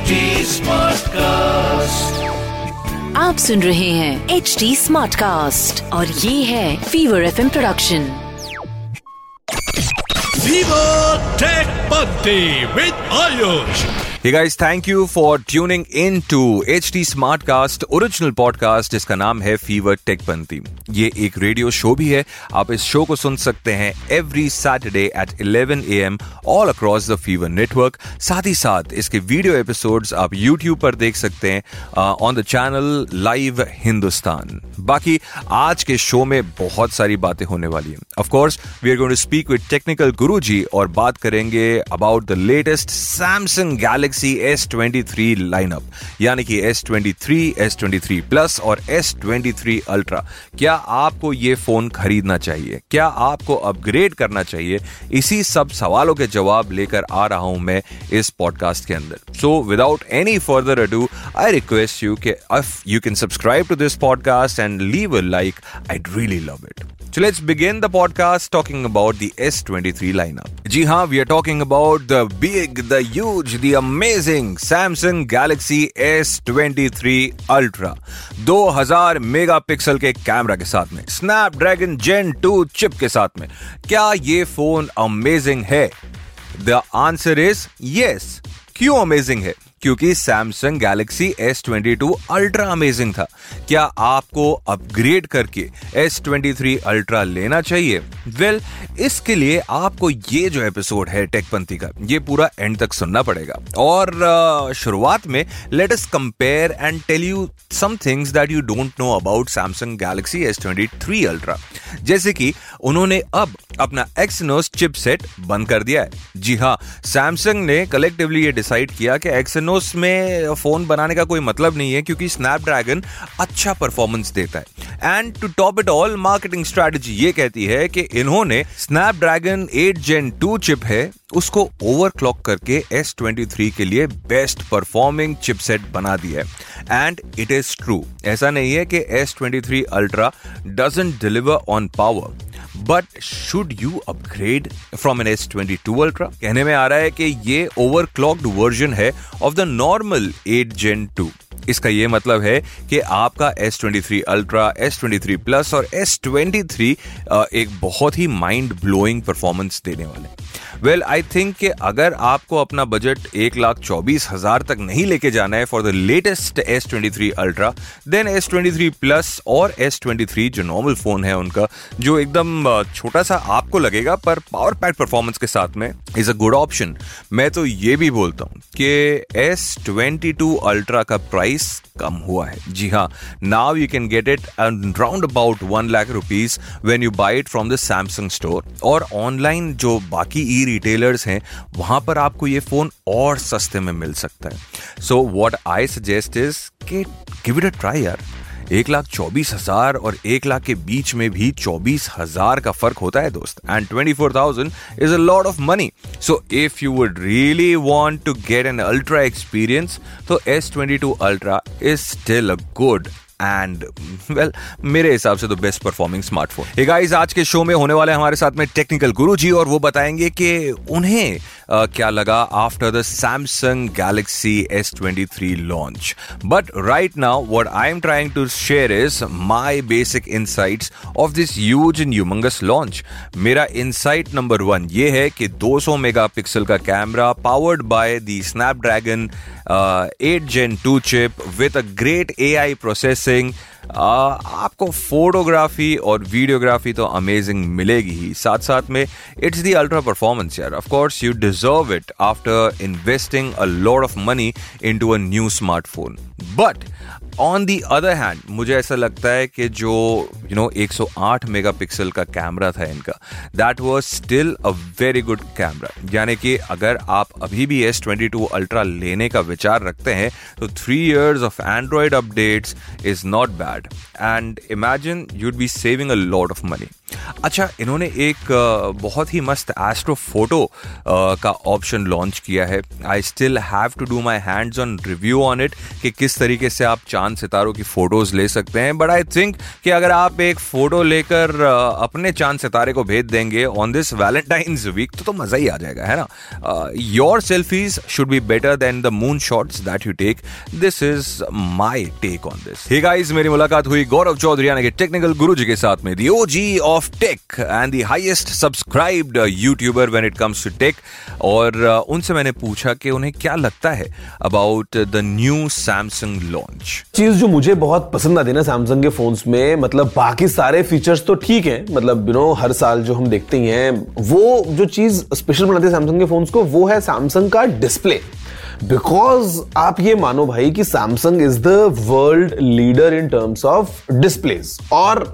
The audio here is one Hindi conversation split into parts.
HD कास्ट आप सुन रहे हैं एच डी स्मार्ट कास्ट और ये है फीवर एफ़ प्रोडक्शन पद्धति with Bunty Ayush. Hey guys, thank you for tuning in to HD Smartcast original podcast जिसका नाम है फीवर टेक पंती ये एक रेडियो शो भी है। आप इस शो को सुन सकते हैं every Saturday at 11 A M all across the Fever network साथ ही साथ इसके वीडियो एपिसोड्स आप यूट्यूब पर देख सकते हैं on the channel live Hindustan बाकी आज के शो में बहुत सारी बातें होने वाली हैं। Of course we are going to speak with technical Guruji और बात करेंगे about the latest Samsung Galaxy S23 lineup यानी कि S23, S23 प्लस और S23 अल्ट्रा क्या आपको ये फ़ोन खरीदना चाहिए? क्या आपको अपग्रेड करना चाहिए? इसी सब सवालों के जवाब लेकर आ रहा हूँ मैं इस पॉडकास्ट के अंदर। So without any further ado I request you कि if you can subscribe to this podcast and leave a like I really love it So let's begin the podcast talking about the S23 lineup. जी हाँ we are talking about the big the use the amazing Samsung Galaxy S twenty three ultra दो हज़ार मेगा पिक्सल के कैमरा के साथ में Snapdragon gen two chip के साथ में। क्या ये फ़ोन अमेजिंग है? द आंसर इज़ येस क्यों अमेजिंग है? क्योंकि Samsung Galaxy S22 ultra amazing था। क्या आपको अपग्रेड करके S23 अल्ट्रा लेना चाहिए? वेल well, इसके लिए आपको ये जो एपिसोड है टेकपंथी का ये पूरा एंड तक सुनना पड़ेगा। और शुरुआत में let us compare and tell you some things that you don't know about Samsung Galaxy S23 ultra जैसे कि उन्होंने अब अपना एक्सनोस चिपसेट बंद कर दिया है। जी हाँ सैमसंग ने कलेक्टिवली ये डिसाइड किया कि एक्सनोस में फ़ोन बनाने का कोई मतलब नहीं है क्योंकि स्नैपड्रैगन अच्छा परफॉर्मेंस देता है। And to top it all marketing strategy ये कहती है कि इन्होंने Snapdragon eight gen two chip है उसको ओवरक्लॉक करके S23 के लिए बेस्ट परफॉर्मिंग चिपसेट बना दिया है। एंड इट इज़ ट्रू ऐसा नहीं है कि S23 ultra doesn't deliver on power but should you upgrade from an S twenty two ultra कहने में आ रहा है कि ये ओवर क्लॉक्ड वर्जन है of the normal eight gen two इसका यह मतलब है कि आपका S23 अल्ट्रा S23 प्लस और S23 एक बहुत ही माइंड ब्लोइंग परफॉर्मेंस देने वाले वेल आई थिंक कि अगर आपको अपना बजट एक लाख चौबीस हज़ार तक नहीं लेके जाना है for the latest S twenty three ultra then S twenty three plus और एस ट्वेंटी थ्री जो नॉर्मल फ़ोन है उनका, जो एकदम छोटा सा आपको लगेगा, पर पावर पैक परफॉर्मेंस के साथ में इज़ अ गुड ऑप्शन मैं तो ये भी बोलता हूँ कि एस ट्वेंटी टू अल्ट्रा का प्राइस कम हुआ है। जी हाँ now you can get it round about one lakh rupees when you buy it from the Samsung store और ऑनलाइन जो बाकी ई रिटेलर्स हैं, वहाँ पर आपको ये फ़ोन और सस्ते में मिल सकता है। So what I suggest is के गिव इट अ ट्राई यार। एक लाख चौबीस हज़ार और एक लाख के बीच में भी चौबीस हज़ार का फ़र्क होता है दोस्त। And twenty four thousand is a lot of money so if you would really want to get an ultra experience तो S twenty two ultra is still a good and well मेरे हिसाब से तो बेस्ट परफॉर्मिंग स्मार्टफ़ोन ये गाइस आज के शो में होने वाले हमारे साथ में टेक्निकल गुरु जी और वो बताएँगे कि उन्हें uh, क्या लगा after the Samsung Galaxy S twenty three launch but right now what I am trying to share is my basic insights of this use in humongous launch मेरा इंसाइट नंबर वन ये है कि 200 मेगापिक्सल का camera powered by the Snapdragon eight gen two chip with a great A I processing आपको फोटोग्राफी और वीडियोग्राफी तो अमेजिंग मिलेगी ही। साथ साथ में इट्स दी अल्ट्रा परफॉर्मेंस यार। Of course you deserve it after investing a lot of money in to a new smartphone but on the other hand मुझे ऐसा लगता है कि जो यू नो 108 मेगापिक्सल का कैमरा था इनका that was still a very good camera यानी कि अगर आप अभी भी एस ट्वेंटी टू अल्ट्रा लेने का विचार रखते हैं तो three years of Android updates is not bad and imagine you'd be saving a lot of money अच्छा इन्होंने एक बहुत ही मस्त एस्ट्रो फ़ोटो का ऑप्शन लॉन्च किया है. I still have to do my hands on review on it कि किस तरीके से आप चाँद चाँद सितारों की फ़ोटोज़ ले सकते हैं बट आई थिंक कि अगर आप एक फ़ोटो लेकर अपने चाँद सितारे को भेज देंगे ऑन दिस वैलेंटाइंस वीक तो तो मज़ा ही आ जाएगा, है ना? Your selfies should be better than the moon shots that you take this is my take on this hey guys मेरी मुलाकात हुई गौरव चौधरी, यानी कि टेक्निकल गुरु जी के साथ में the OG of tech and the highest subscribed YouTuber when it comes to tech और उनसे मैंने पूछा कि उन्हें क्या लगता है about the new Samsung launch चीज़ जो मुझे बहुत पसंद आती है ना सैमसंग के फोन्स में मतलब बाकी सारे फीचर्स तो ठीक हैं मतलब यू नो हर साल जो हम देखते ही हैं, वो जो चीज़ स्पेशल बनाती है सैमसंग के फोन्स को, वो है सैमसंग का डिस्प्ले बिकॉज़ आप ये मानो भाई कि Samsung is the world leader in terms of displays और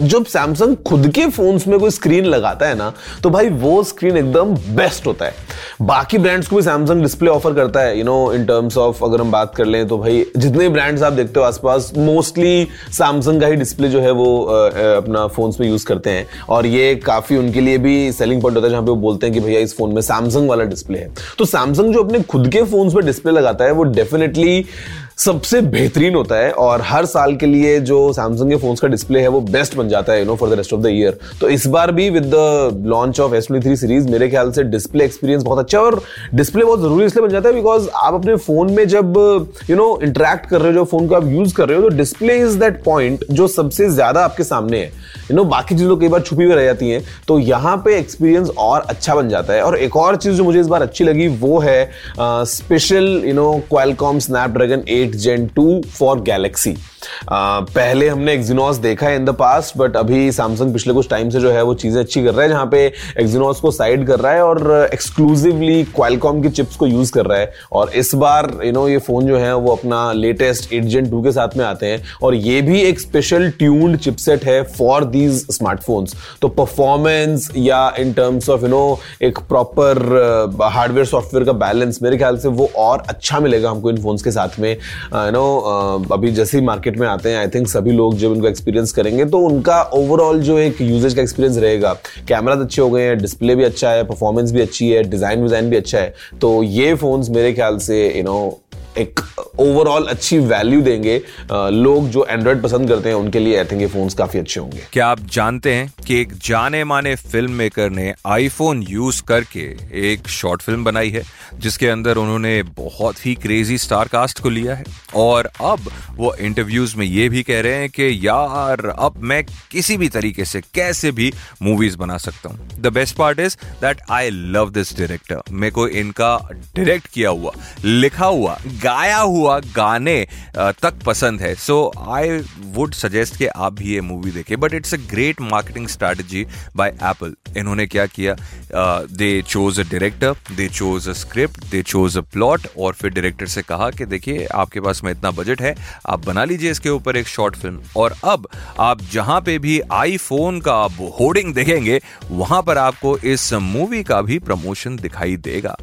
जब सैमसंग खुद के फोन्स में कोई स्क्रीन लगाता है ना तो भाई वो स्क्रीन एकदम बेस्ट होता है। बाकी ब्रांड्स को भी सैमसंग डिस्प्ले ऑफ़र करता है you know in terms of अगर हम बात कर लें तो भाई जितने ब्रांड्स आप देखते हो आसपास मोस्टली सैमसंग का ही डिस्प्ले जो है वो अपना फोन्स में यूज़ करते हैं। और ये काफ़ी उनके लिए भी सेलिंग पॉइंट होता है, जहाँ पे वो बोलते हैं कि भैया इस फ़ोन में सैमसंग वाला डिस्प्ले है। तो सैमसंग जो अपने खुद के फोन्स में डिस्प्ले लगाता है, वो डेफिनेटली सबसे बेहतरीन होता है और हर साल के लिए जो सैमसंग के फोन्स का डिस्प्ले है, वो बेस्ट बन जाता है you know for the rest of the year तो इस बार भी with the launch of S twenty series मेरे ख्याल से डिस्प्ले एक्सपीरियंस बहुत अच्छा है और डिस्प्ले बहुत ज़रूरी इसलिए बन जाता है बिकॉज़ आप अपने फ़ोन में जब यू नो इंटरेक्ट कर रहे हो, जो फ़ोन को आप यूज़ कर रहे हो तो डिस्प्ले इज़ दैट पॉइंट जो सबसे ज़्यादा आपके सामने है. यू नो बाकी चीज़ों कई बार छुपी हुई रह जाती हैं तो यहाँ पे एक्सपीरियंस और अच्छा बन जाता है. और एक और चीज़ जो मुझे इस बार अच्छी लगी, वो है special you know Qualcomm Snapdragon 8 gen 2 for Galaxy पहले हमने एक्जिनोस देखा है इन द पास्ट बट अभी सैमसंग पिछले कुछ टाइम से जो है वो चीज़ें अच्छी कर रहा है, जहाँ पे एक्जिनोस को साइड कर रहा है और एक्सक्लूसिवली क्वालकॉम की चिप्स को यूज़ कर रहा है। और इस बार यू नो ये फ़ोन जो है वो अपना लेटेस्ट एट जेन टू के साथ में आते हैं और ये भी एक स्पेशल ट्यून्ड चिपसेट है फॉर दीज स्मार्टफोन्स तो परफॉर्मेंस या in terms of you know एक प्रॉपर हार्डवेयर सॉफ्टवेयर का बैलेंस मेरे ख्याल से वो और अच्छा मिलेगा हमको इन फोन्स के साथ में। यू नो अभी जैसे ही मार्केट में आते हैं आई थिंक सभी लोग जब उनको एक्सपीरियंस करेंगे तो उनका ओवरऑल जो एक यूजेज का एक्सपीरियंस रहेगा। कैमराज अच्छे हो गए हैं डिस्प्ले भी अच्छा है परफॉर्मेंस भी अच्छी है डिज़ाइन विजाइन भी अच्छा है। तो ये फोन्स मेरे ख्याल से यू नो एक ओवरऑल अच्छी वैल्यू देंगे। लोग जो एंड्रॉइड पसंद करते हैं, उनके लिए आई थिंक ये फोन्स काफ़ी अच्छे होंगे। क्या आप जानते हैं कि एक जाने माने फ़िल्म मेकर ने आईफोन यूज़ करके एक शॉर्ट फ़िल्म बनाई है, जिसके अंदर उन्होंने बहुत ही क्रेजी स्टार कास्ट को लिया है? और अब वो इंटरव्यूज़ में ये भी कह रहे हैं कि, यार, अब मैं किसी भी तरीके से कैसे भी मूवीज़ बना सकता हूँ? The best part is that I love this director मेरे को इनका डायरेक्ट किया हुआ, लिखा हुआ गाया हुआ गाने तक पसंद है। सो आई वुड सजेस्ट कि आप भी ये मूवी देखें। But it's a great marketing strategy by Apple इन्होंने क्या किया? They chose a director they chose a script they chose a plot और फिर डायरेक्टर से कहा कि देखिए, आपके पास में इतना बजट है, आप बना लीजिए इसके ऊपर एक शॉर्ट फ़िल्म और अब आप जहाँ पे भी आईफोन का होर्डिंग देखेंगे, वहाँ पर आपको इस मूवी का भी प्रमोशन दिखाई देगा।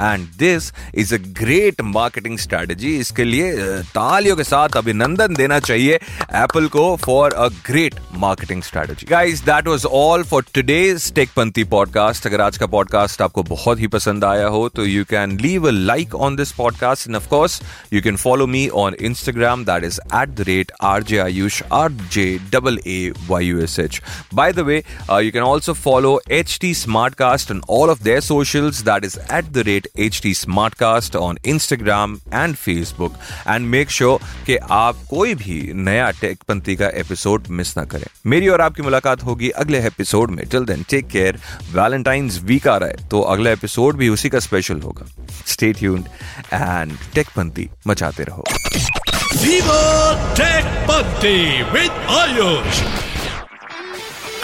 And this is a great marketing strategy इसके लिए तालियों के साथ अभिनंदन देना चाहिए एप्पल को for a great marketing strategy guys that was all for today's टेकपंथी podcast अगर आज का पॉडकास्ट आपको बहुत ही पसंद आया हो तो you can leave a like on this podcast and of course you can follow me on Instagram that is at the rate R J Ayush R J double A Y U S H by the way you can also follow H T smartcast on all of their socials that is at the rate HT Smartcast on Instagram and Facebook. And make sure कि आप कोई भी नया टेकपंथी का एपिसोड मिस ना करें। मेरी और आपकी मुलाकात होगी अगले एपिसोड में। Till then take care Valentine's week आ रहा है तो अगला एपिसोड भी उसी का स्पेशल होगा। स्टे ट्यून्ड एंड टेकपंथी मचाते रहो। टेकपंथी विद आयुष